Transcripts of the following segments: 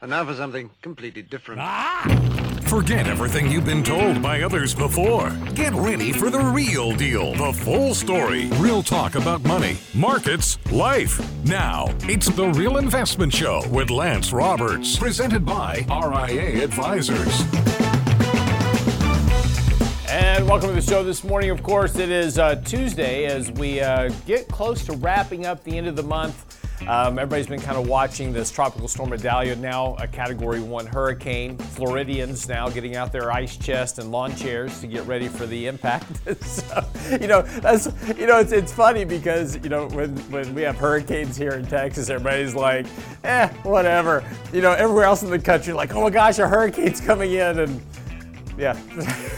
And now for something completely different. Ah! Forget everything you've been told by others before. Get ready for the real deal, the full story, real talk about money, markets, life. Now, it's the Real Investment Show with Lance Roberts, presented by RIA Advisors. And welcome to the show this morning. Of course, it is uh, Tuesday as we uh, get close to wrapping up the end of the month. Um, everybody's been kind of watching this tropical storm Idalia, now a Category 1 hurricane. Floridians now getting out their ice chest and lawn chairs to get ready for the impact. so, you know, that's you know, it's, it's funny because you know when when we have hurricanes here in Texas, everybody's like, eh, whatever. You know, everywhere else in the country, like, oh my gosh, a hurricane's coming in, and yeah.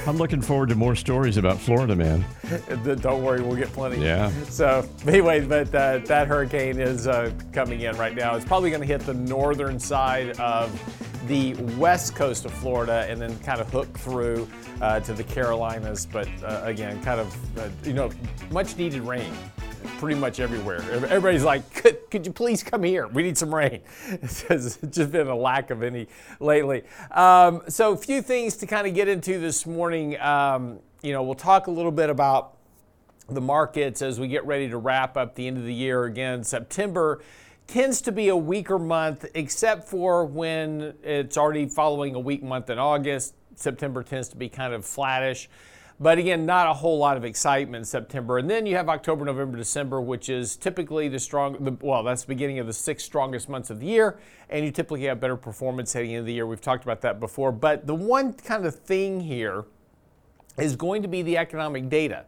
I'm looking forward to more stories about Florida, man. Don't worry, we'll get plenty. Yeah. So, anyway, but uh, that hurricane is uh, coming in right now. It's probably going to hit the northern side of the west coast of Florida and then kind of hook through uh, to the Carolinas. But uh, again, kind of, uh, you know, much needed rain pretty much everywhere. Everybody's like, could, could you please come here? We need some rain. It's just been a lack of any lately. Um, so, a few things to kind of get into this morning. Um, you know, we'll talk a little bit about the markets as we get ready to wrap up the end of the year. Again, September tends to be a weaker month, except for when it's already following a weak month in August. September tends to be kind of flattish. But again, not a whole lot of excitement in September. And then you have October, November, December, which is typically the strong, the, well, that's the beginning of the six strongest months of the year. And you typically have better performance heading into the year. We've talked about that before. But the one kind of thing here is going to be the economic data.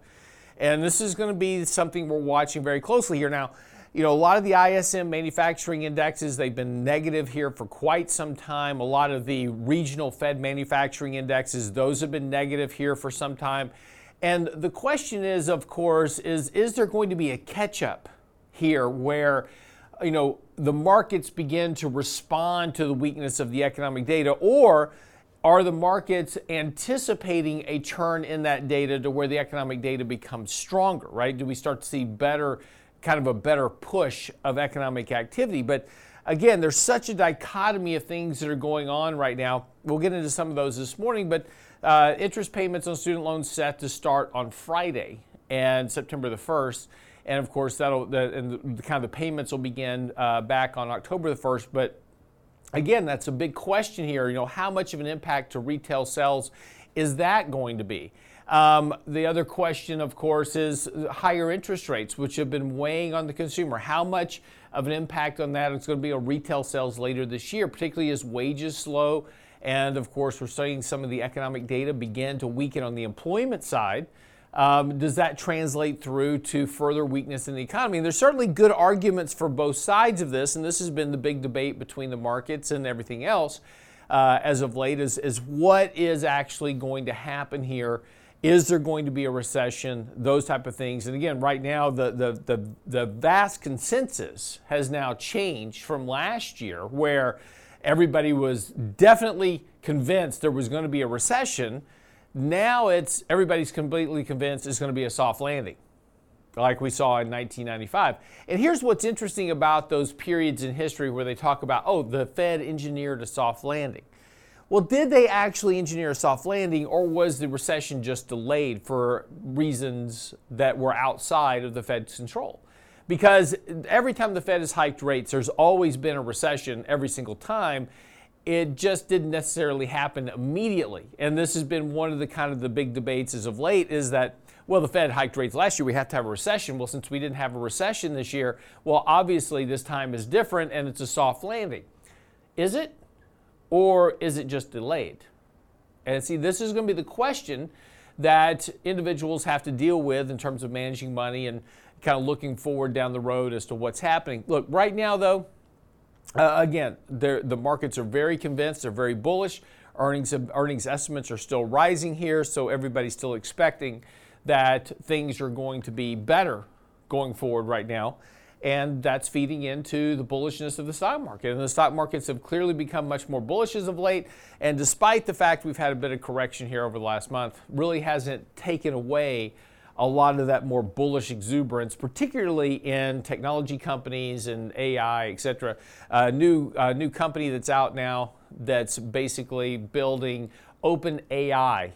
And this is going to be something we're watching very closely here. Now, you know, a lot of the ISM manufacturing indexes, they've been negative here for quite some time. A lot of the regional Fed manufacturing indexes, those have been negative here for some time. And the question is, of course, is is there going to be a catch up here where you know the markets begin to respond to the weakness of the economic data or are the markets anticipating a turn in that data to where the economic data becomes stronger, right? Do we start to see better kind of a better push of economic activity. But again, there's such a dichotomy of things that are going on right now. We'll get into some of those this morning, but uh, interest payments on student loans set to start on Friday and September the 1st. And of course, that'll the, and the, kind of the payments will begin uh, back on October the 1st. But again, that's a big question here. You know, how much of an impact to retail sales is that going to be? Um, the other question, of course, is higher interest rates, which have been weighing on the consumer. How much of an impact on that is going to be on retail sales later this year, particularly as wages slow? And of course, we're seeing some of the economic data begin to weaken on the employment side. Um, does that translate through to further weakness in the economy? And there's certainly good arguments for both sides of this, and this has been the big debate between the markets and everything else uh, as of late is, is what is actually going to happen here is there going to be a recession? Those type of things. And again, right now, the, the, the, the vast consensus has now changed from last year, where everybody was definitely convinced there was going to be a recession. Now it's everybody's completely convinced it's going to be a soft landing, like we saw in 1995. And here's what's interesting about those periods in history where they talk about, oh, the Fed engineered a soft landing. Well, did they actually engineer a soft landing, or was the recession just delayed for reasons that were outside of the Fed's control? Because every time the Fed has hiked rates, there's always been a recession every single time. It just didn't necessarily happen immediately. And this has been one of the kind of the big debates as of late is that well, the Fed hiked rates last year. We have to have a recession. Well, since we didn't have a recession this year, well, obviously this time is different and it's a soft landing. Is it? Or is it just delayed? And see, this is going to be the question that individuals have to deal with in terms of managing money and kind of looking forward down the road as to what's happening. Look, right now, though, uh, again, the markets are very convinced, they're very bullish. Earnings, earnings estimates are still rising here, so everybody's still expecting that things are going to be better going forward right now and that's feeding into the bullishness of the stock market. And the stock markets have clearly become much more bullish as of late. And despite the fact we've had a bit of correction here over the last month, really hasn't taken away a lot of that more bullish exuberance, particularly in technology companies and AI, et cetera. A new, uh, new company that's out now that's basically building open AI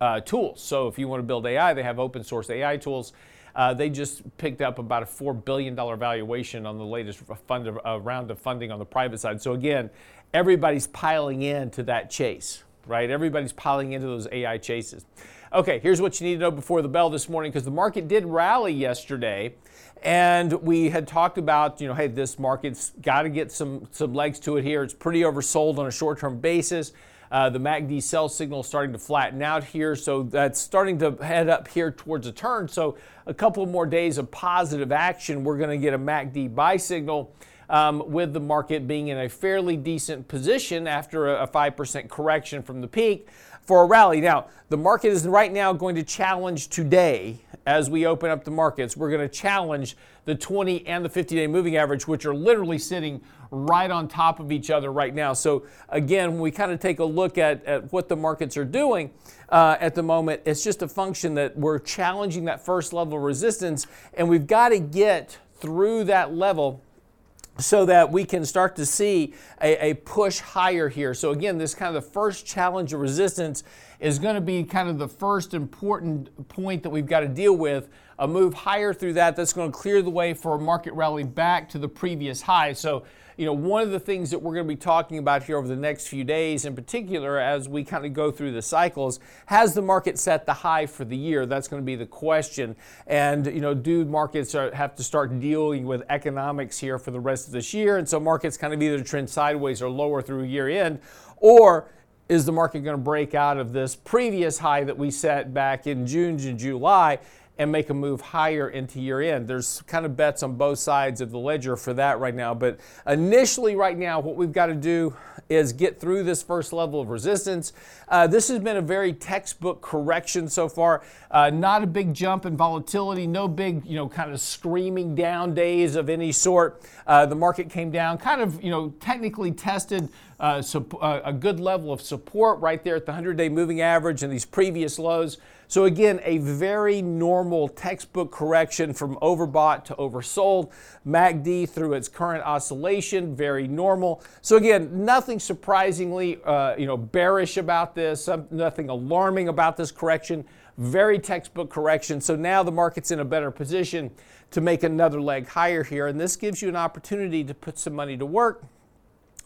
uh, tools. So if you want to build AI, they have open source AI tools. Uh, they just picked up about a $4 billion valuation on the latest fund of, uh, round of funding on the private side. So again, everybody's piling into that chase, right? Everybody's piling into those AI chases. Okay, here's what you need to know before the bell this morning because the market did rally yesterday. And we had talked about, you know, hey, this market's got to get some, some legs to it here. It's pretty oversold on a short term basis. Uh, the MACD sell signal starting to flatten out here, so that's starting to head up here towards a turn. So a couple more days of positive action, we're going to get a MACD buy signal. Um, with the market being in a fairly decent position after a, a 5% correction from the peak for a rally. Now, the market is right now going to challenge today as we open up the markets. We're going to challenge the 20 and the 50 day moving average, which are literally sitting right on top of each other right now. So, again, when we kind of take a look at, at what the markets are doing uh, at the moment, it's just a function that we're challenging that first level resistance, and we've got to get through that level so that we can start to see a, a, push higher here. So again, this kind of the first challenge of resistance is going to be kind of the first important point that we've got to deal with a move higher through that that's going to clear the way for a market rally back to the previous high. So, you know, one of the things that we're going to be talking about here over the next few days, in particular, as we kind of go through the cycles, has the market set the high for the year? That's going to be the question. And, you know, do markets are, have to start dealing with economics here for the rest of this year? And so markets kind of either trend sideways or lower through year end, or is the market going to break out of this previous high that we set back in June and July and make a move higher into year end. There's kind of bets on both sides of the ledger for that right now. But initially, right now, what we've got to do is get through this first level of resistance. Uh, this has been a very textbook correction so far. Uh, not a big jump in volatility, no big, you know, kind of screaming down days of any sort. Uh, the market came down, kind of, you know, technically tested uh, uh, a good level of support right there at the 100 day moving average and these previous lows. So, again, a very normal textbook correction from overbought to oversold. MACD through its current oscillation, very normal. So, again, nothing surprisingly you know, bearish about this, nothing alarming about this correction. Very textbook correction. So now the market's in a better position to make another leg higher here. And this gives you an opportunity to put some money to work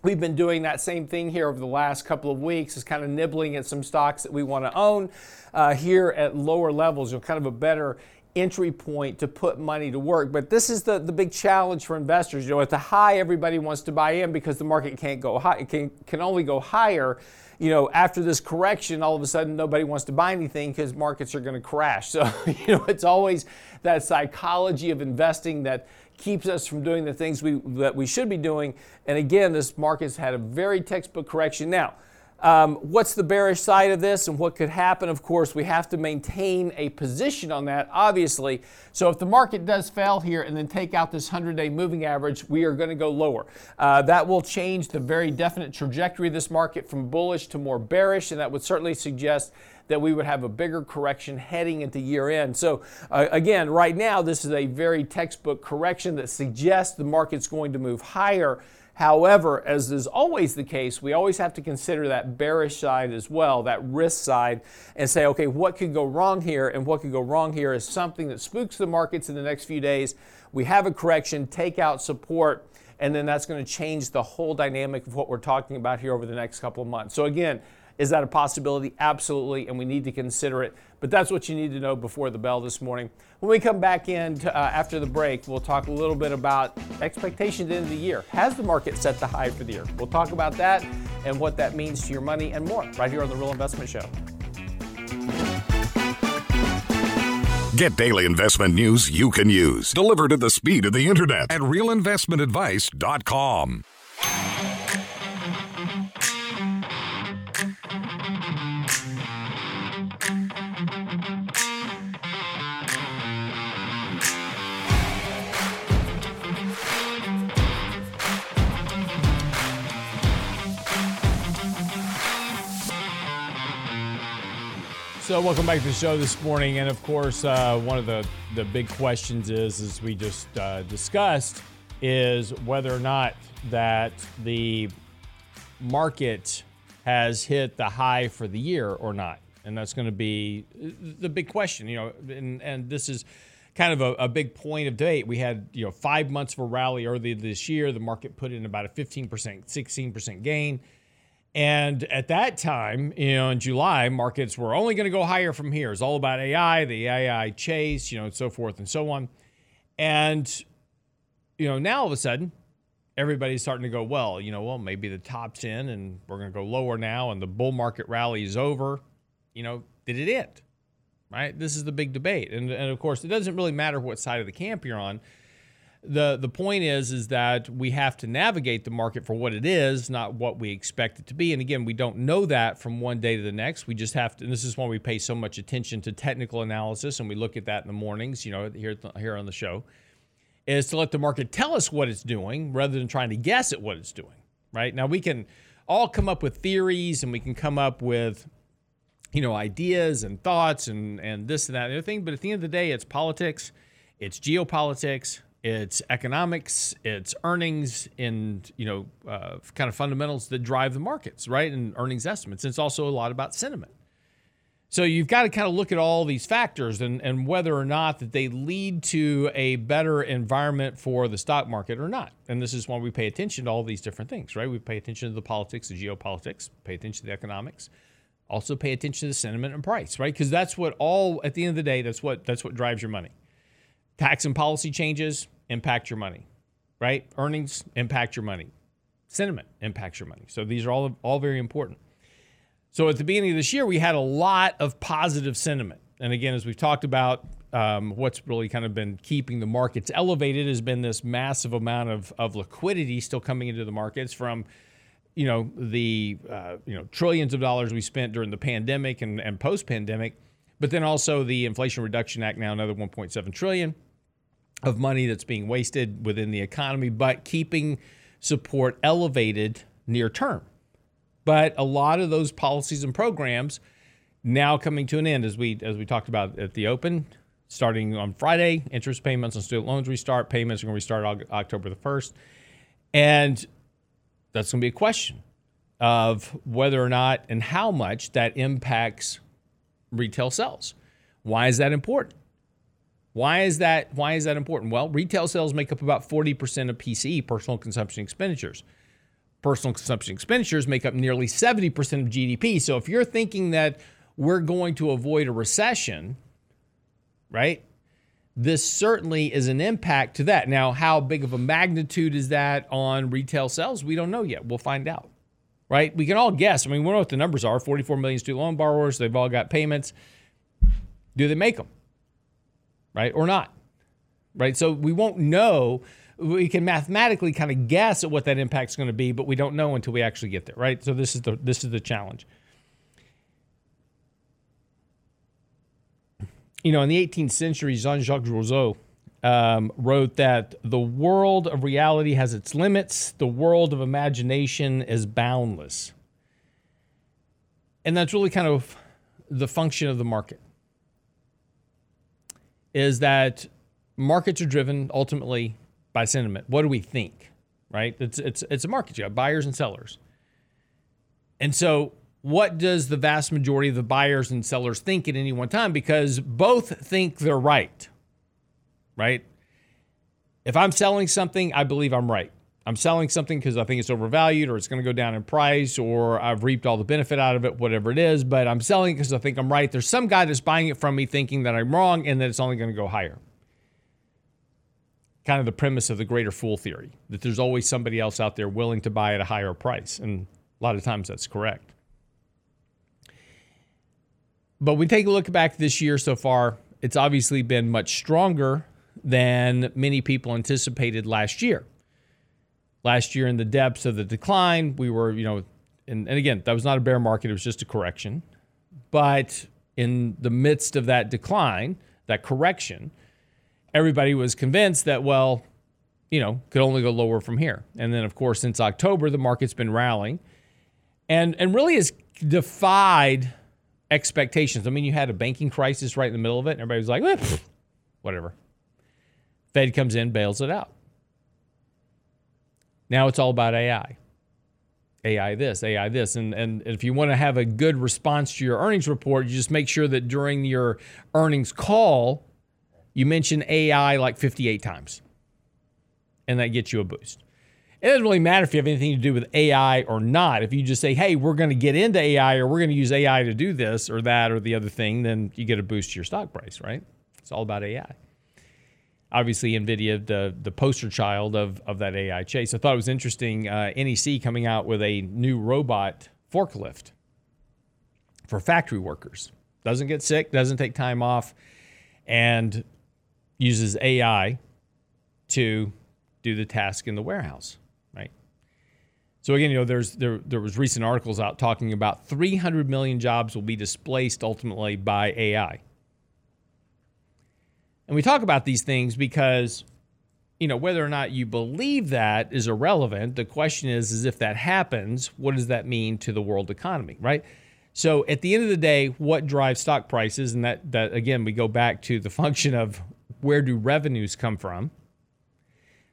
We've been doing that same thing here over the last couple of weeks, is kind of nibbling at some stocks that we want to own uh, here at lower levels, you know, kind of a better entry point to put money to work. But this is the, the big challenge for investors. You know, at the high, everybody wants to buy in because the market can't go high, it can, can only go higher. You know, after this correction, all of a sudden nobody wants to buy anything because markets are going to crash. So, you know, it's always that psychology of investing that keeps us from doing the things we, that we should be doing. And again, this market's had a very textbook correction. Now, um, what's the bearish side of this and what could happen? Of course, we have to maintain a position on that, obviously. So if the market does fail here and then take out this 100 day moving average, we are going to go lower. Uh, that will change the very definite trajectory of this market from bullish to more bearish, and that would certainly suggest that we would have a bigger correction heading into year end. So, uh, again, right now, this is a very textbook correction that suggests the market's going to move higher. However, as is always the case, we always have to consider that bearish side as well, that risk side, and say, okay, what could go wrong here? And what could go wrong here is something that spooks the markets in the next few days. We have a correction, take out support, and then that's going to change the whole dynamic of what we're talking about here over the next couple of months. So, again, is that a possibility? Absolutely, and we need to consider it. But that's what you need to know before the bell this morning. When we come back in to, uh, after the break, we'll talk a little bit about expectations at the end of the year. Has the market set the high for the year? We'll talk about that and what that means to your money and more right here on the Real Investment Show. Get daily investment news you can use, delivered at the speed of the internet at realinvestmentadvice.com. So, welcome back to the show this morning, and of course, uh, one of the the big questions is, as we just uh, discussed, is whether or not that the market has hit the high for the year or not, and that's going to be the big question. You know, and and this is kind of a, a, big point of debate. We had you know five months of a rally earlier this year. The market put in about a 15%, 16% gain. And at that time, you know, in July, markets were only going to go higher from here. It's all about AI, the AI chase, you know, and so forth and so on. And, you know, now all of a sudden, everybody's starting to go, well, you know, well, maybe the top's in and we're going to go lower now and the bull market rally is over. You know, did it end? Right? This is the big debate. And, and of course, it doesn't really matter what side of the camp you're on the the point is is that we have to navigate the market for what it is, not what we expect it to be. And again, we don't know that from one day to the next. We just have to. And this is why we pay so much attention to technical analysis, and we look at that in the mornings. You know, here here on the show, is to let the market tell us what it's doing rather than trying to guess at what it's doing. Right now, we can all come up with theories, and we can come up with you know ideas and thoughts and and this and that and the other thing. But at the end of the day, it's politics, it's geopolitics it's economics, it's earnings, and you know, uh, kind of fundamentals that drive the markets, right? And earnings estimates. It's also a lot about sentiment. So you've got to kind of look at all these factors and, and whether or not that they lead to a better environment for the stock market or not. And this is why we pay attention to all these different things, right? We pay attention to the politics, the geopolitics, pay attention to the economics, also pay attention to the sentiment and price, right? Because that's what all at the end of the day, that's what that's what drives your money. Tax and policy changes, impact your money, right? Earnings impact your money. Sentiment impacts your money. So these are all all very important. So at the beginning of this year, we had a lot of positive sentiment. And again, as we've talked about, um, what's really kind of been keeping the markets elevated has been this massive amount of, of liquidity still coming into the markets from, you know, the uh, you know trillions of dollars we spent during the pandemic and, and post pandemic, but then also the Inflation Reduction Act now another 1.7 trillion of money that's being wasted within the economy, but keeping support elevated near term. But a lot of those policies and programs now coming to an end, as we as we talked about at the open, starting on Friday, interest payments on student loans restart. Payments are going to restart October the first, and that's going to be a question of whether or not and how much that impacts retail sales. Why is that important? Why is that why is that important? Well, retail sales make up about 40% of PCE, personal consumption expenditures. Personal consumption expenditures make up nearly 70% of GDP. So if you're thinking that we're going to avoid a recession, right? This certainly is an impact to that. Now, how big of a magnitude is that on retail sales? We don't know yet. We'll find out. Right? We can all guess. I mean, we know what the numbers are 44 million student loan borrowers, they've all got payments. Do they make them? Right? Or not, right? So we won't know. We can mathematically kind of guess at what that impact is going to be, but we don't know until we actually get there, right? So this is the this is the challenge. You know, in the 18th century, Jean-Jacques Rousseau um, wrote that the world of reality has its limits. The world of imagination is boundless. And that's really kind of the function of the market is that markets are driven ultimately by sentiment. What do we think? Right? It's it's it's a market. You have buyers and sellers. And so what does the vast majority of the buyers and sellers think at any one time? Because both think they're right. Right? If I'm selling something, I believe I'm right. I'm selling something because I think it's overvalued or it's going to go down in price or I've reaped all the benefit out of it, whatever it is. But I'm selling because I think I'm right. There's some guy that's buying it from me thinking that I'm wrong and that it's only going to go higher. Kind of the premise of the greater fool theory that there's always somebody else out there willing to buy at a higher price. And a lot of times that's correct. But we take a look back this year so far, it's obviously been much stronger than many people anticipated last year last year in the depths of the decline. We were, you know, and, and again, that was not a bear market, it was just a correction. But in the midst of that decline, that correction, everybody was convinced that, well, you know, could only go lower from here. And then, of course, since October, the market's been rallying and, and really has defied expectations. I mean, you had a banking crisis right in the middle of it, and everybody was like, eh, whatever. Fed comes in, bails it out. Now it's all about AI. AI this, AI this. And, and if you want to have a good response to your earnings report, you just make sure that during your earnings call, you mention AI like 58 times. And that gets you a boost. It doesn't really matter if you have anything to do with AI or not. If you just say, hey, we're going to get into AI or we're going to use AI to do this or that or the other thing, then you get a boost to your stock price, right? It's all about AI. Obviously, NVIDIA, the, the poster child of, of that AI chase. I thought it was interesting. Uh, NEC coming out with a new robot forklift for factory workers. Doesn't get sick, doesn't take time off, and uses AI to do the task in the warehouse. Right. So again, you know, there's there there was recent articles out talking about 300 million jobs will be displaced ultimately by AI. And we talk about these things because you know, whether or not you believe that is irrelevant. The question is is if that happens, what does that mean to the world economy, right? So at the end of the day, what drives stock prices and that that again we go back to the function of where do revenues come from?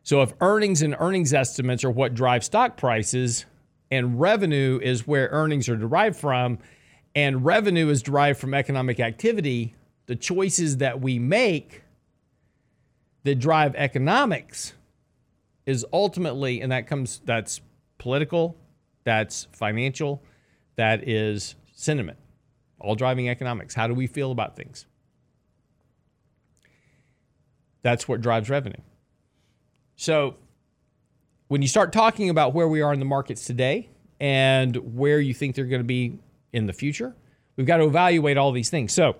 So if earnings and earnings estimates are what drive stock prices, and revenue is where earnings are derived from, and revenue is derived from economic activity, the choices that we make that drive economics is ultimately, and that comes, that's political, that's financial, that is sentiment, all driving economics. How do we feel about things? That's what drives revenue. So when you start talking about where we are in the markets today and where you think they're going to be in the future, we've got to evaluate all these things. So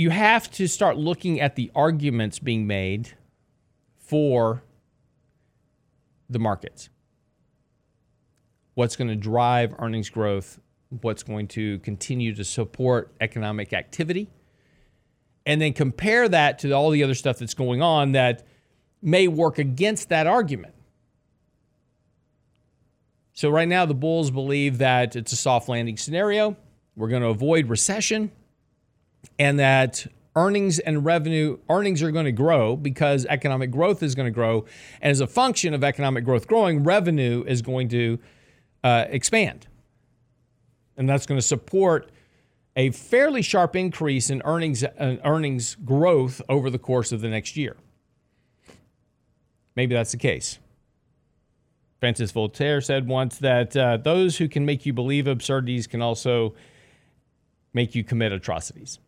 you have to start looking at the arguments being made for the markets. What's going to drive earnings growth? What's going to continue to support economic activity? and then compare that to all the other stuff that's going on that may work against that argument. So, right now, the Bulls believe that it's a soft landing scenario. We're going to avoid recession and that earnings and revenue earnings are going to grow because economic growth is going to grow and as a function of economic growth growing revenue is going to uh, expand and that's going to support a fairly sharp increase in earnings uh, earnings growth over the course of the next year. Maybe that's the case. Francis Voltaire said once that uh, those who can make you believe absurdities can also make you commit atrocities.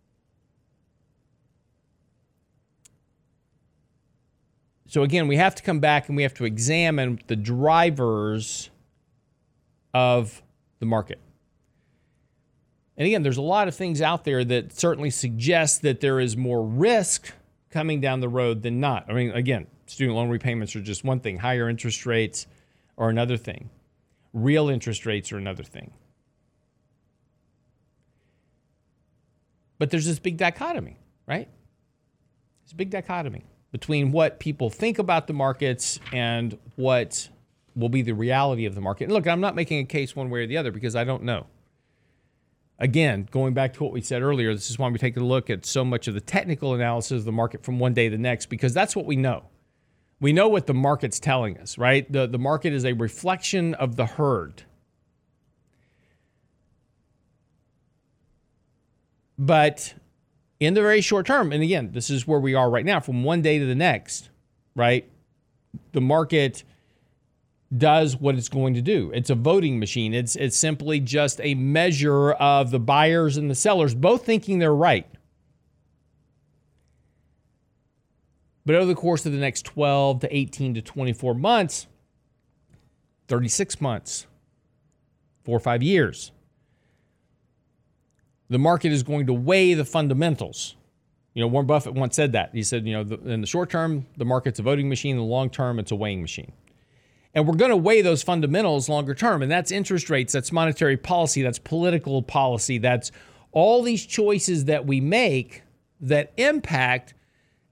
So, again, we have to come back and we have to examine the drivers of the market. And again, there's a lot of things out there that certainly suggest that there is more risk coming down the road than not. I mean, again, student loan repayments are just one thing, higher interest rates are another thing, real interest rates are another thing. But there's this big dichotomy, right? It's a big dichotomy between what people think about the markets and what will be the reality of the market. And look, I'm not making a case one way or the other because I don't know again, going back to what we said earlier, this is why we take a look at so much of the technical analysis of the market from one day to the next, because that's what we know. We know what the market's telling us, right? The, the market is a reflection of the herd. But in the very short term, and again, this is where we are right now, from one day to the next, right? The market does what it's going to do. It's a voting machine. It's it's simply just a measure of the buyers and the sellers both thinking they're right. But over the course of the next 12 to 18 to 24 months, 36 months, 4 or 5 years, the market is going to weigh the fundamentals. You know, Warren Buffett once said that. He said, you know, the, in the short term, the market's a voting machine. In the long term, it's a weighing machine. And we're going to weigh those fundamentals longer term. And that's interest rates, that's monetary policy, that's political policy, that's all these choices that we make that impact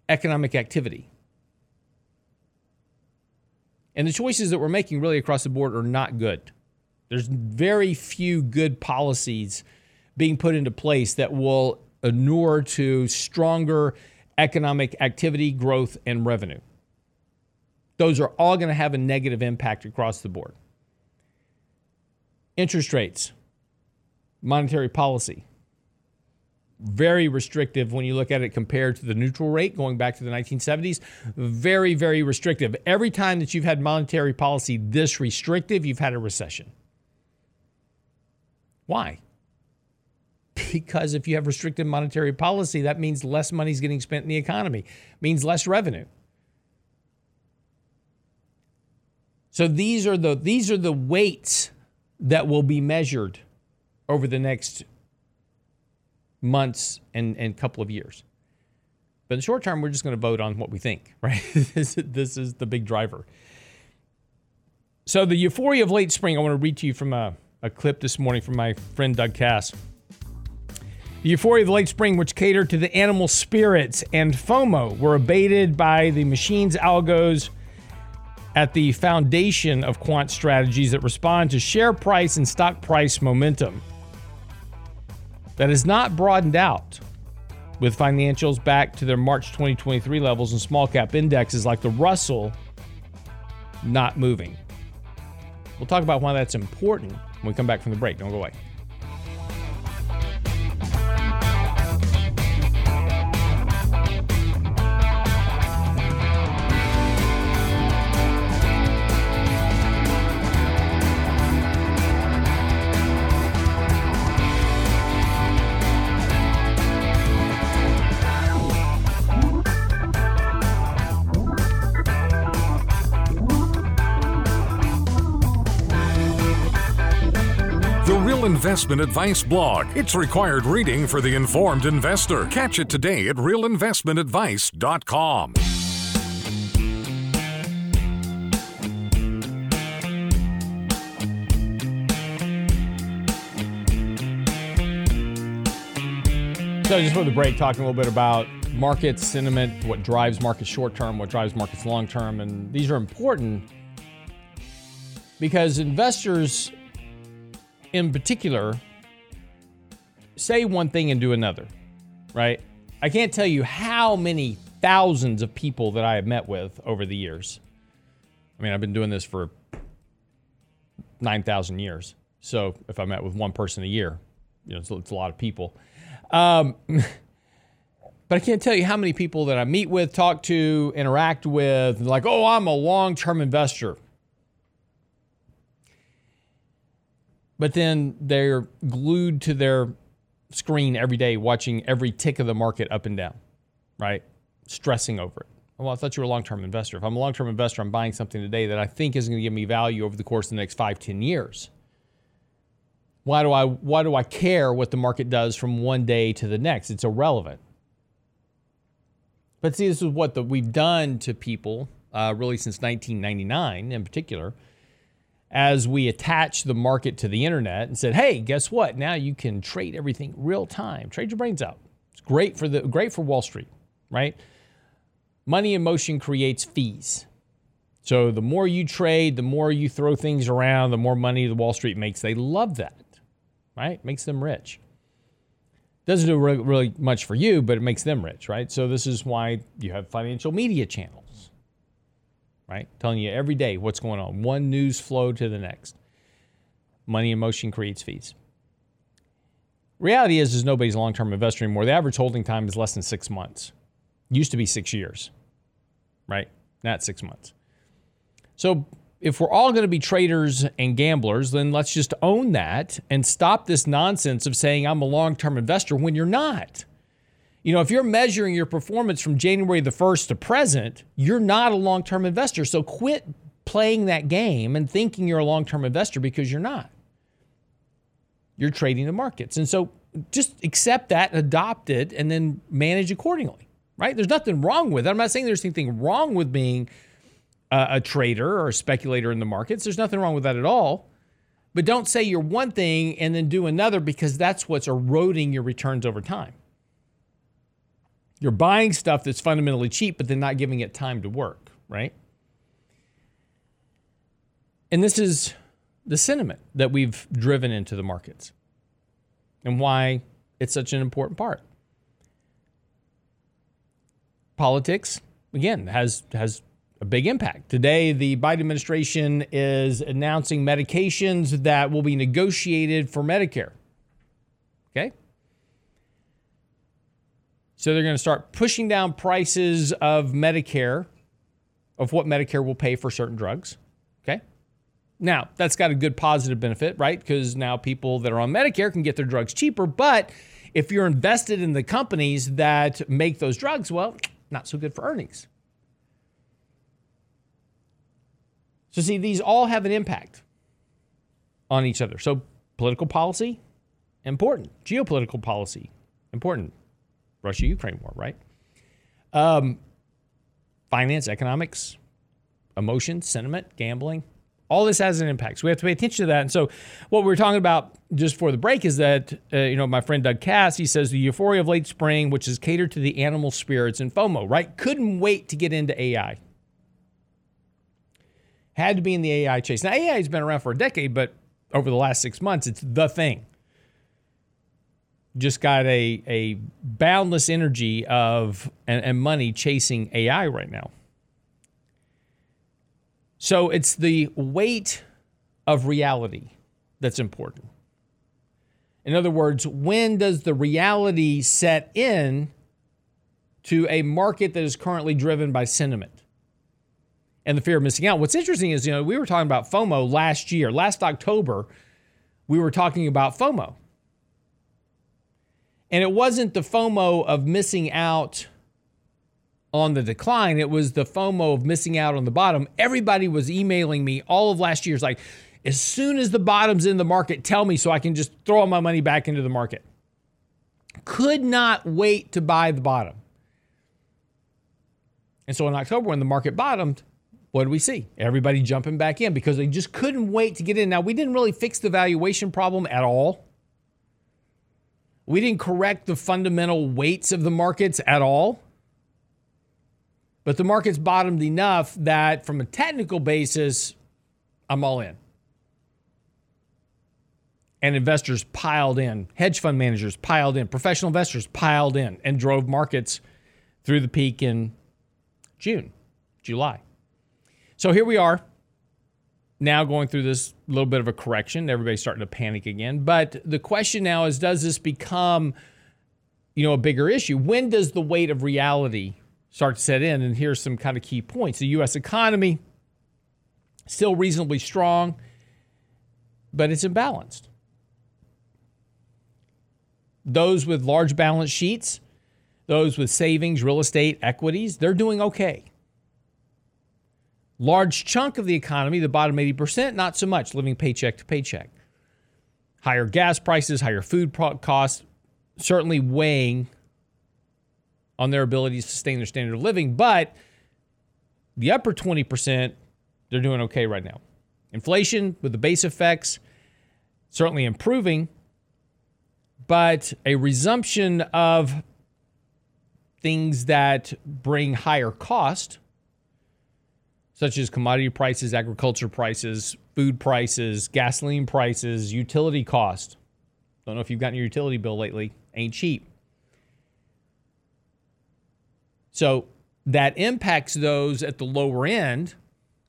economic activity. And the choices that we're making really across the board are not good. There's very few good policies being put into place that will inure to stronger economic activity, growth, and revenue. Those are all going to have a negative impact across the board. Interest rates, monetary policy, very restrictive when you look at it compared to the neutral rate going back to the 1970s. Very, very restrictive. Every time that you've had monetary policy this restrictive, you've had a recession. Why? Because if you have restricted monetary policy, that means less money is getting spent in the economy, means less revenue. So these are the these are the weights that will be measured over the next months and, and couple of years. But in the short term, we're just going to vote on what we think, right? this, this is the big driver. So, the euphoria of late spring, I want to read to you from a, a clip this morning from my friend Doug Kass. The euphoria of late spring, which catered to the animal spirits and FOMO, were abated by the machines algos at the foundation of quant strategies that respond to share price and stock price momentum that has not broadened out with financials back to their March 2023 levels and small cap indexes like the Russell not moving. We'll talk about why that's important when we come back from the break. Don't go away. Investment Advice blog. It's required reading for the informed investor. Catch it today at realinvestmentadvice.com. So, just for the break, talking a little bit about market sentiment, what drives markets short term, what drives markets long term. And these are important because investors in particular say one thing and do another, right? I can't tell you how many thousands of people that I have met with over the years. I mean, I've been doing this for 9,000 years. So if I met with one person a year, you know, it's, it's a lot of people. Um, but I can't tell you how many people that I meet with, talk to, interact with, like, oh, I'm a long term investor. But then they're glued to their screen every day watching every tick of the market up and down, right? Stressing over it. Well, I thought you were a long term investor. If I'm a long term investor, I'm buying something today that I think is going to give me value over the course of the next five, ten years. Why do I why do I care what the market does from one day to the next? It's irrelevant. But see, this is what the, we've done to people uh, really since 1999 in particular as we attach the market to the internet and said, "Hey, guess what? Now you can trade everything real time. Trade your brains out. It's great for the great for Wall Street, right? Money in motion creates fees. So the more you trade, the more you throw things around, the more money the Wall Street makes. They love that, right? Makes them rich. Doesn't do really much for you, but it makes them rich, right? So this is why you have financial media channels right? Telling you every day what's going on, one news flow to the next. Money in motion creates fees. Reality is, is nobody's a long-term investor anymore. The average holding time is less than six months. Used to be six years, right? Not six months. So if we're all going to be traders and gamblers, then let's just own that and stop this nonsense of saying I'm a long-term investor when you're not. You know, if you're measuring your performance from January the 1st to present, you're not a long term investor. So quit playing that game and thinking you're a long term investor because you're not. You're trading the markets. And so just accept that, adopt it, and then manage accordingly, right? There's nothing wrong with it. I'm not saying there's anything wrong with being a, a trader or a speculator in the markets. There's nothing wrong with that at all. But don't say you're one thing and then do another because that's what's eroding your returns over time. You're buying stuff that's fundamentally cheap, but then not giving it time to work, right? And this is the sentiment that we've driven into the markets and why it's such an important part. Politics, again, has has a big impact. Today, the Biden administration is announcing medications that will be negotiated for Medicare. Okay? So they're going to start pushing down prices of Medicare, of what Medicare will pay for certain drugs. Okay? Now, that's got a good positive benefit, right? Because now people that are on Medicare can get their drugs cheaper. But if you're invested in the companies that make those drugs, well, not so good for earnings. So, see, these all have an impact on each other. So, political policy, important. Geopolitical policy, important. Russia Ukraine war, right? Um, finance, economics, emotion, sentiment, gambling, all this has an impact. So we have to pay attention to that. And so what we were talking about just for the break is that, uh, you know, my friend Doug Kass, he says the euphoria of late spring, which is catered to the animal spirits and FOMO, right? Couldn't wait to get into AI. Had to be in the AI chase. Now, AI has been around for a decade, but over the last six months, it's the thing. Just got a, a boundless energy of and, and money chasing AI right now. So it's the weight of reality that's important. In other words, when does the reality set in to a market that is currently driven by sentiment and the fear of missing out? What's interesting is, you know, we were talking about FOMO last year. Last October, we were talking about FOMO. And it wasn't the FOMO of missing out on the decline. It was the FOMO of missing out on the bottom. Everybody was emailing me all of last year. It's like, as soon as the bottom's in the market, tell me so I can just throw my money back into the market. Could not wait to buy the bottom. And so in October, when the market bottomed, what did we see? Everybody jumping back in because they just couldn't wait to get in. Now, we didn't really fix the valuation problem at all. We didn't correct the fundamental weights of the markets at all. But the market's bottomed enough that from a technical basis, I'm all in. And investors piled in, hedge fund managers piled in, professional investors piled in and drove markets through the peak in June, July. So here we are now going through this little bit of a correction. Everybody's starting to panic again. But the question now is does this become you know a bigger issue? When does the weight of reality start to set in. And here's some kind of key points. The U.S. economy still reasonably strong, but it's imbalanced. Those with large balance sheets, those with savings, real estate, equities, they're doing okay. Large chunk of the economy, the bottom 80%, not so much, living paycheck to paycheck. Higher gas prices, higher food costs, certainly weighing on their ability to sustain their standard of living. But the upper 20%, they're doing okay right now. Inflation with the base effects certainly improving, but a resumption of things that bring higher cost, such as commodity prices, agriculture prices, food prices, gasoline prices, utility cost. Don't know if you've gotten your utility bill lately, ain't cheap. So that impacts those at the lower end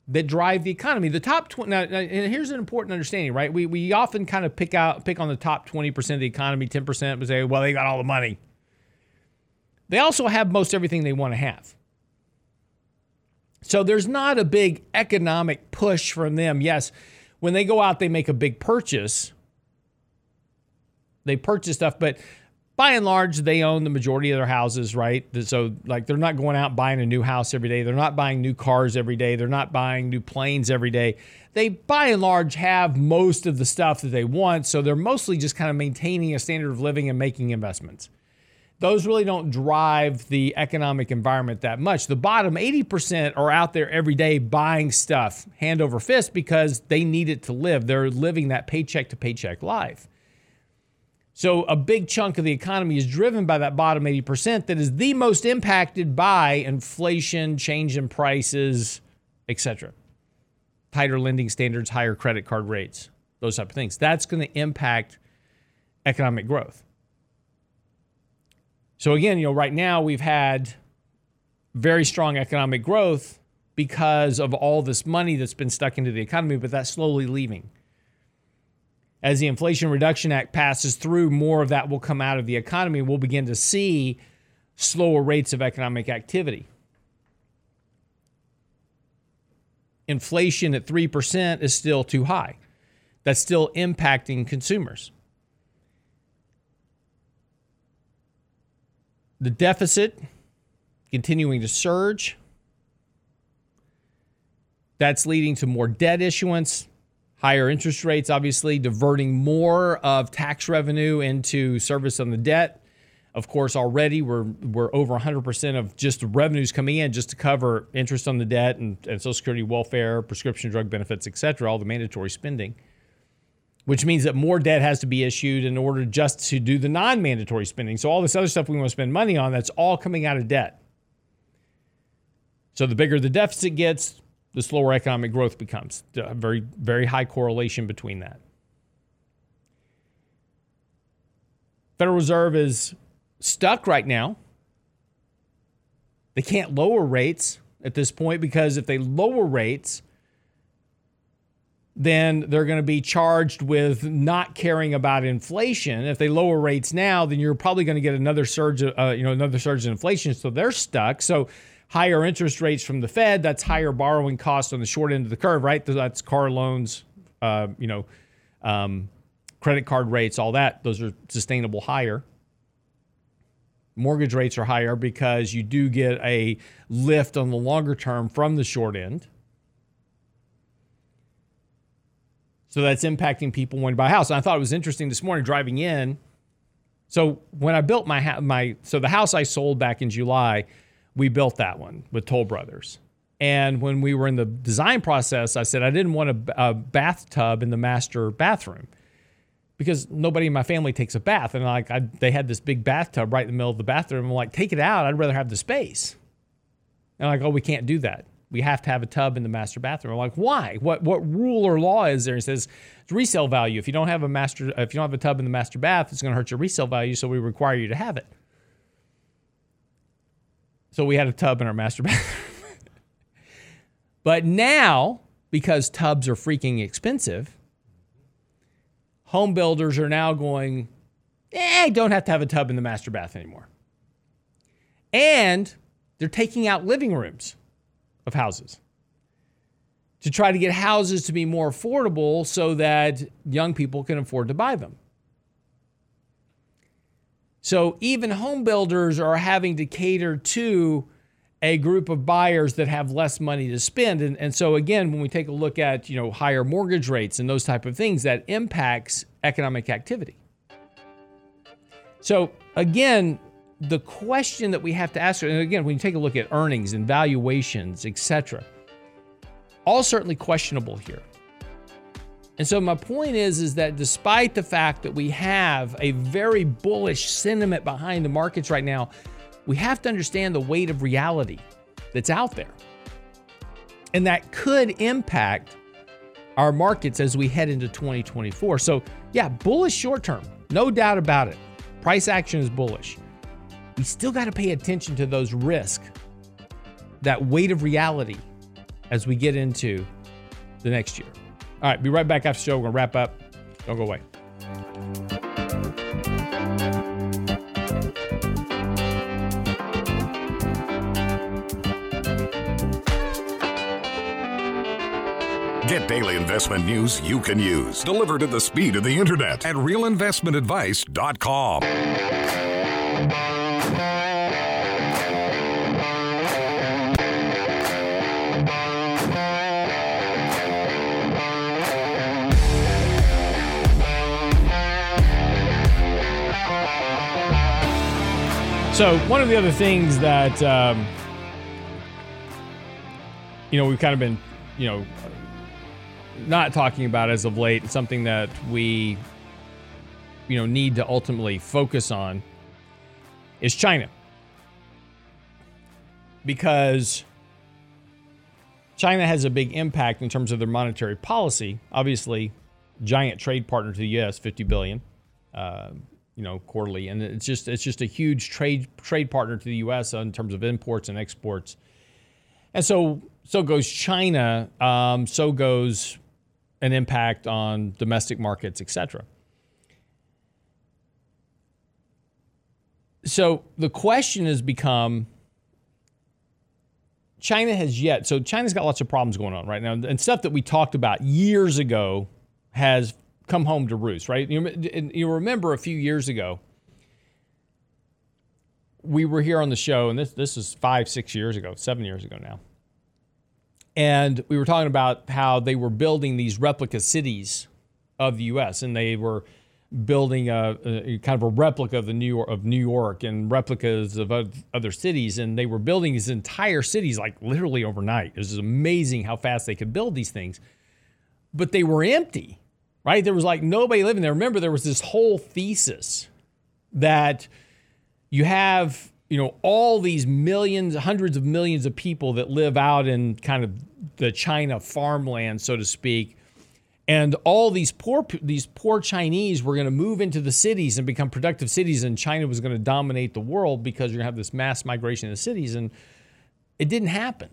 that drive the economy. The top 20 now, and here's an important understanding, right? We we often kind of pick out pick on the top 20% of the economy, 10% but say, well, they got all the money. They also have most everything they want to have. So there's not a big economic push from them. Yes, when they go out, they make a big purchase. They purchase stuff, but by and large, they own the majority of their houses, right? So, like, they're not going out buying a new house every day. They're not buying new cars every day. They're not buying new planes every day. They, by and large, have most of the stuff that they want. So, they're mostly just kind of maintaining a standard of living and making investments. Those really don't drive the economic environment that much. The bottom 80% are out there every day buying stuff hand over fist because they need it to live. They're living that paycheck to paycheck life. So a big chunk of the economy is driven by that bottom 80% that is the most impacted by inflation, change in prices, etc. tighter lending standards, higher credit card rates, those type of things. That's going to impact economic growth. So again, you know, right now we've had very strong economic growth because of all this money that's been stuck into the economy, but that's slowly leaving. As the Inflation Reduction Act passes through, more of that will come out of the economy. We'll begin to see slower rates of economic activity. Inflation at 3% is still too high. That's still impacting consumers. The deficit continuing to surge. That's leading to more debt issuance, higher interest rates, obviously, diverting more of tax revenue into service on the debt. Of course, already we're we're over 100% of just revenues coming in just to cover interest on the debt and, and Social Security, welfare, prescription drug benefits, et cetera, all the mandatory spending, which means that more debt has to be issued in order just to do the non mandatory spending. So, all this other stuff we want to spend money on, that's all coming out of debt. So, the bigger the deficit gets, the slower economic growth becomes. A very, very high correlation between that. Federal Reserve is stuck right now. They can't lower rates at this point because if they lower rates, then they're going to be charged with not caring about inflation. If they lower rates now, then you're probably going to get another surge, uh, you know, another surge in inflation. So they're stuck. So higher interest rates from the Fed, that's higher borrowing costs on the short end of the curve, right? That's car loans, uh, you know, um, credit card rates, all that. Those are sustainable higher. Mortgage rates are higher because you do get a lift on the longer term from the short end. So that's impacting people when to buy a house. And I thought it was interesting this morning driving in. So when I built my my so the house I sold back in July, we built that one with Toll Brothers. And when we were in the design process, I said I didn't want a, a bathtub in the master bathroom because nobody in my family takes a bath. And like I, they had this big bathtub right in the middle of the bathroom. I'm like, take it out. I'd rather have the space. And like, oh, we can't do that. We have to have a tub in the master bathroom. I'm like, why? What what rule or law is there? It says it's resale value. If you don't have a master, if you don't have a tub in the master bath, it's going to hurt your resale value. So we require you to have it. So we had a tub in our master bathroom. but now, because tubs are freaking expensive, home builders are now going, eh, don't have to have a tub in the master bath anymore. And they're taking out living rooms of houses to try to get houses to be more affordable so that young people can afford to buy them. So even home builders are having to cater to a group of buyers that have less money to spend. And, and so again, when we take a look at you know higher mortgage rates and those type of things, that impacts economic activity. So again, the question that we have to ask, and again, when you take a look at earnings and valuations, etc., all certainly questionable here. And so my point is is that despite the fact that we have a very bullish sentiment behind the markets right now, we have to understand the weight of reality that's out there. And that could impact our markets as we head into 2024. So, yeah, bullish short term, no doubt about it. Price action is bullish. We still got to pay attention to those risks, that weight of reality as we get into the next year. All right, be right back after the show. We're going to wrap up. Don't go away. Get daily investment news you can use, delivered at the speed of the internet at realinvestmentadvice.com. So one of the other things that um, you know we've kind of been you know not talking about as of late, something that we you know need to ultimately focus on is China. Because China has a big impact in terms of their monetary policy. Obviously, giant trade partner to the U.S., 50 billion, uh, you know, quarterly, and it's just it's just a huge trade trade partner to the U.S. in terms of imports and exports. And so so goes China. Um, so goes an impact on domestic markets, etc. So the question has become China has yet, so China's got lots of problems going on right now, and stuff that we talked about years ago has come home to roost, right? You, you remember a few years ago, we were here on the show, and this this is five, six years ago, seven years ago now, and we were talking about how they were building these replica cities of the U.S. and they were building a, a, kind of a replica of the New York of New York and replicas of other cities, and they were building these entire cities like literally overnight. It was amazing how fast they could build these things, but they were empty, right? There was like nobody living there. Remember, there was this whole thesis that you have you know all these millions hundreds of millions of people that live out in kind of the china farmland so to speak and all these poor these poor Chinese were going to move into the cities and become productive cities, and China was going to dominate the world because you're going to have this mass migration the cities, and it didn't happen.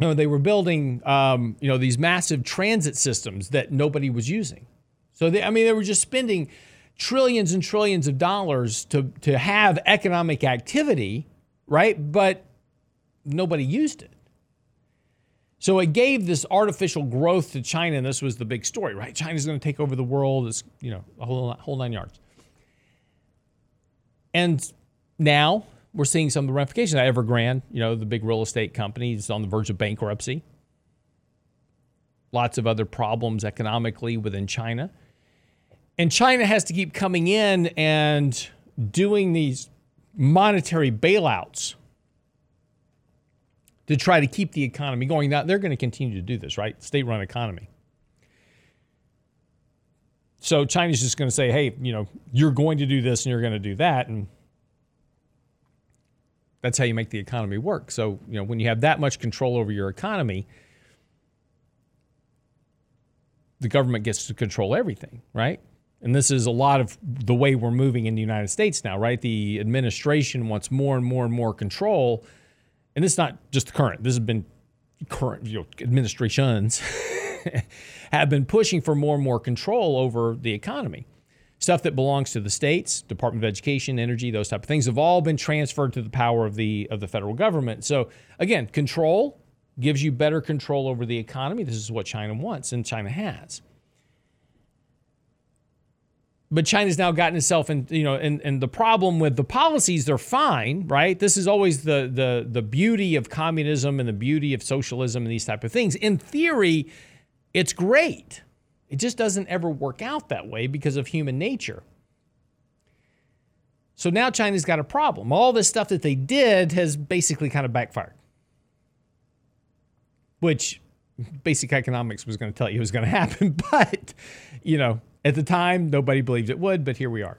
You know, they were building, um, you know, these massive transit systems that nobody was using. So they, I mean, they were just spending trillions and trillions of dollars to to have economic activity, right? But nobody used it. So it gave this artificial growth to China, and this was the big story, right? China's going to take over the world, it's, you know, a whole, whole nine yards. And now we're seeing some of the ramifications. Evergrande, you know, the big real estate company, is on the verge of bankruptcy. Lots of other problems economically within China. And China has to keep coming in and doing these monetary bailouts to try to keep the economy going. Now, they're going to continue to do this, right? State run economy. So China's just going to say, hey, you know, you're going to do this and you're going to do that. And that's how you make the economy work. So, you know, when you have that much control over your economy, the government gets to control everything, right? And this is a lot of the way we're moving in the United States now, right? The administration wants more and more and more control and this is not just the current, this has been current you know, administrations have been pushing for more and more control over the economy. Stuff that belongs to the states, Department of Education, Energy, those type of things have all been transferred to the power of the of the federal government. So again, control gives you better control over the economy. This is what China wants and China has but China's now gotten itself in, you know, and, and the problem with the policies, they're fine, right? This is always the the the beauty of communism and the beauty of socialism and these type of things. In theory, it's great. It just doesn't ever work out that way because of human nature. So now China's got a problem. All this stuff that they did has basically kind of backfired. Which basic economics was going to tell you was going to happen, but you know, at the time, nobody believed it would, but here we are.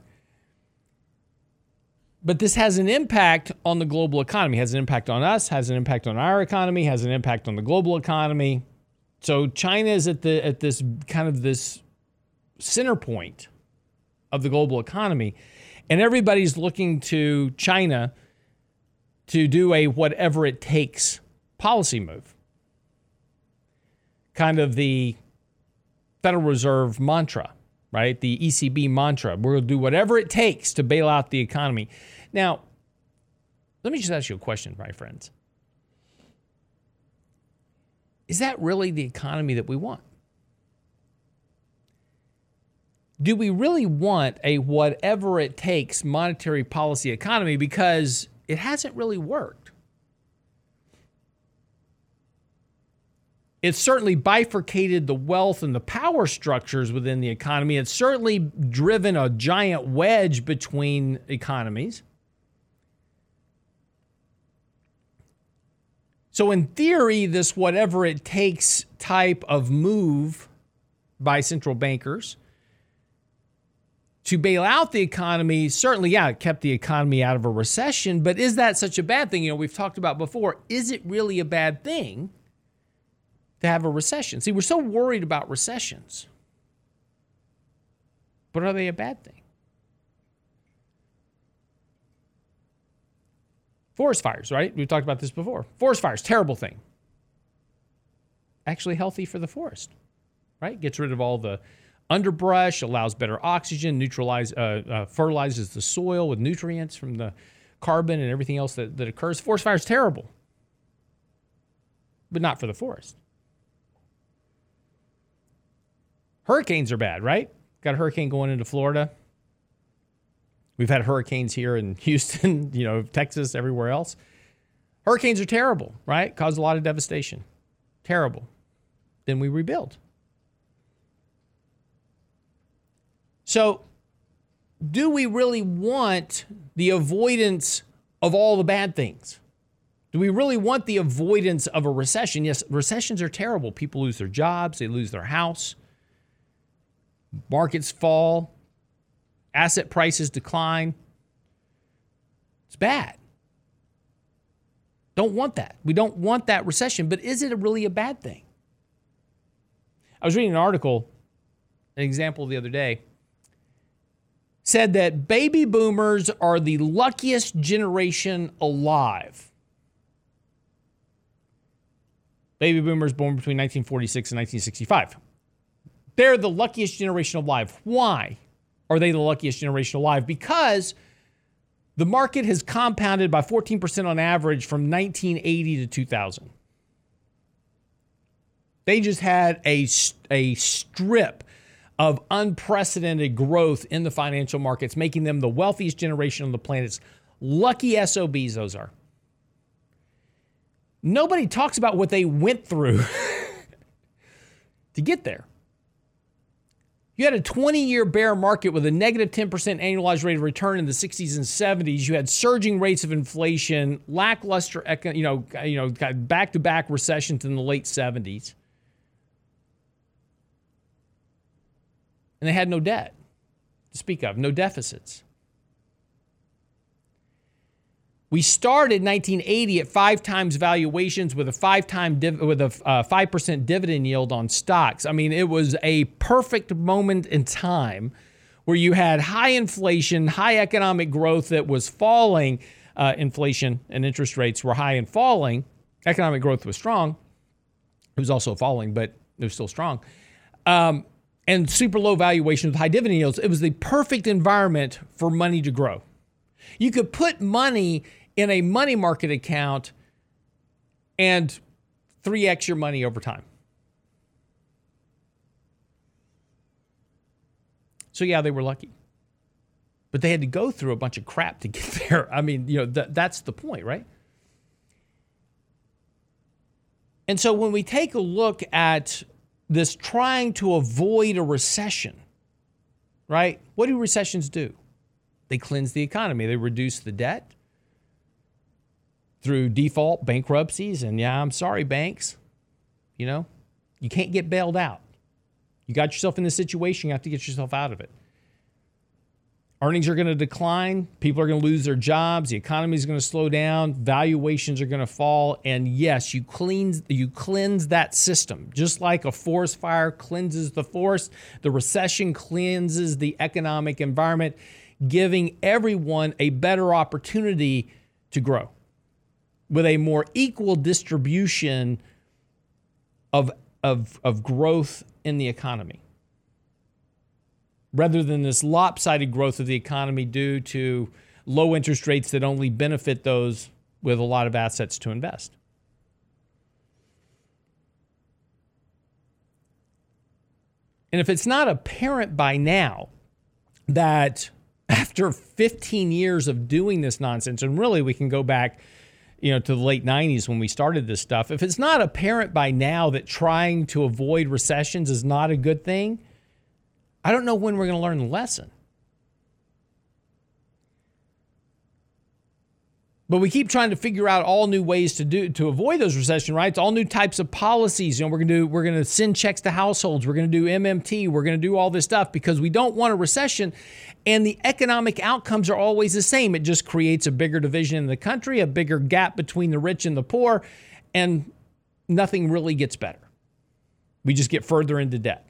But this has an impact on the global economy, has an impact on us, has an impact on our economy, has an impact on the global economy. So China is at the at this kind of this center point of the global economy, and everybody's looking to China to do a whatever it takes policy move. Kind of the Federal Reserve mantra right? The ECB mantra. We'll do whatever it takes to bail out the economy. Now, let me just ask you a question, my friends. Is that really the economy that we want? Do we really want a whatever it takes monetary policy economy because it hasn't really worked? It's certainly bifurcated the wealth and the power structures within the economy. It's certainly driven a giant wedge between economies. So, in theory, this whatever it takes type of move by central bankers to bail out the economy, certainly, yeah, it kept the economy out of a recession, but is that such a bad thing? You know, we've talked about before, is it really a bad thing to have a recession? See, we're so worried about recessions, but are they a bad thing? Forest fires, right? We've talked about this before. Forest fires, terrible thing. Actually, healthy for the forest, right? Gets rid of all the underbrush, allows better oxygen, neutralize, uh, uh, fertilizes the soil with nutrients from the carbon and everything else that, that occurs. Forest fire is terrible, but not for the forest. Hurricanes are bad, right? Got a hurricane going into Florida. We've had hurricanes here in Houston, you know, Texas, everywhere else. Hurricanes are terrible, right? Cause a lot of devastation. Terrible. Then we rebuild. So, do we really want the avoidance of all the bad things? Do we really want the avoidance of a recession? Yes, recessions are terrible. People lose their jobs, they lose their house, markets fall, asset prices decline. It's bad. Don't want that. We don't want that recession, but is it really a bad thing? I was reading an article, an example the other day, said that baby boomers are the luckiest generation alive. Baby boomers born between 1946 and 1965. They're the luckiest generation alive. Why are they the luckiest generation alive? Because the market has compounded by 14% on average from 1980 to 2000. They just had a, a strip of unprecedented growth in the financial markets, making them the wealthiest generation on the planet. Lucky SOBs, those are. Nobody talks about what they went through to get there. You had a 20 year bear market with a negative 10% annualized rate of return in the 60s and 70s. You had surging rates of inflation, lackluster, you know, you know, back to back recessions in the late 70s. And they had no debt to speak of, no deficits. We started 1980 at five times valuations with a five time div- with a uh, five percent dividend yield on stocks. I mean, it was a perfect moment in time where you had high inflation, high economic growth that was falling. Uh, inflation and interest rates were high and falling. Economic growth was strong. It was also falling, but it was still strong. Um, and super low valuations with high dividend yields. It was the perfect environment for money to grow. You could put money in a money market account and 3x your money over time. So, yeah, they were lucky. But they had to go through a bunch of crap to get there. I mean, you know, th- that's the point, right? And so when we take a look at this trying to avoid a recession, right? What do recessions do? They cleanse the economy, they reduce the debt, through default bankruptcies. And yeah, I'm sorry, banks. You know, you can't get bailed out. You got yourself in this situation, you have to get yourself out of it. Earnings are going to decline. People are going to lose their jobs. The economy is going to slow down. Valuations are going to fall. And yes, you cleanse you cleanse that system. Just like a forest fire cleanses the forest, the recession cleanses the economic environment, giving everyone a better opportunity to grow with a more equal distribution of, of, of growth in the economy rather than this lopsided growth of the economy due to low interest rates that only benefit those with a lot of assets to invest. And if it's not apparent by now that after 15 years of doing this nonsense, and really we can go back you know, to the late 90s when we started this stuff, if it's not apparent by now that trying to avoid recessions is not a good thing, I don't know when we're going to learn the lesson. But we keep trying to figure out all new ways to do to avoid those recession rights, all new types of policies. You know, we're gonna do we're gonna send checks to households, we're gonna do MMT, we're gonna do all this stuff because we don't want a recession. And the economic outcomes are always the same. It just creates a bigger division in the country, a bigger gap between the rich and the poor, and nothing really gets better. We just get further into debt.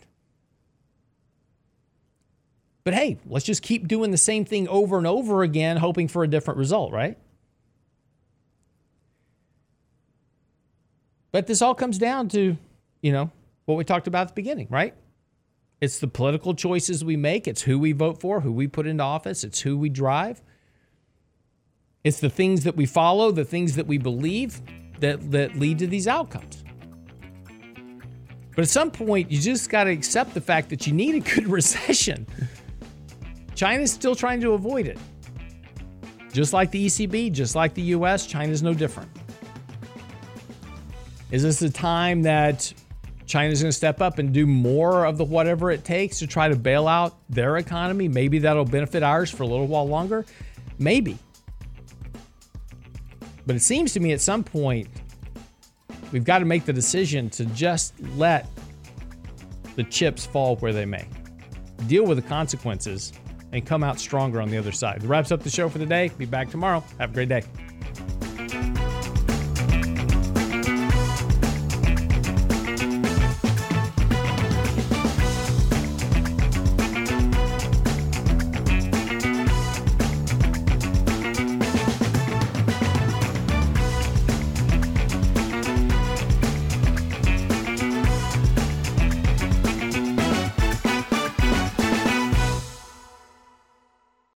But hey, let's just keep doing the same thing over and over again, hoping for a different result, right? But this all comes down to, you know, what we talked about at the beginning, right? It's the political choices we make, it's who we vote for, who we put into office, it's who we drive. It's the things that we follow, the things that we believe that, that lead to these outcomes. But at some point, you just got to accept the fact that you need a good recession. China's still trying to avoid it. Just like the ECB, just like the US, China's no different. Is this the time that China's going to step up and do more of the whatever it takes to try to bail out their economy? Maybe that'll benefit ours for a little while longer. Maybe. But it seems to me at some point, we've got to make the decision to just let the chips fall where they may, deal with the consequences, and come out stronger on the other side. That wraps up the show for the day. Be back tomorrow. Have a great day.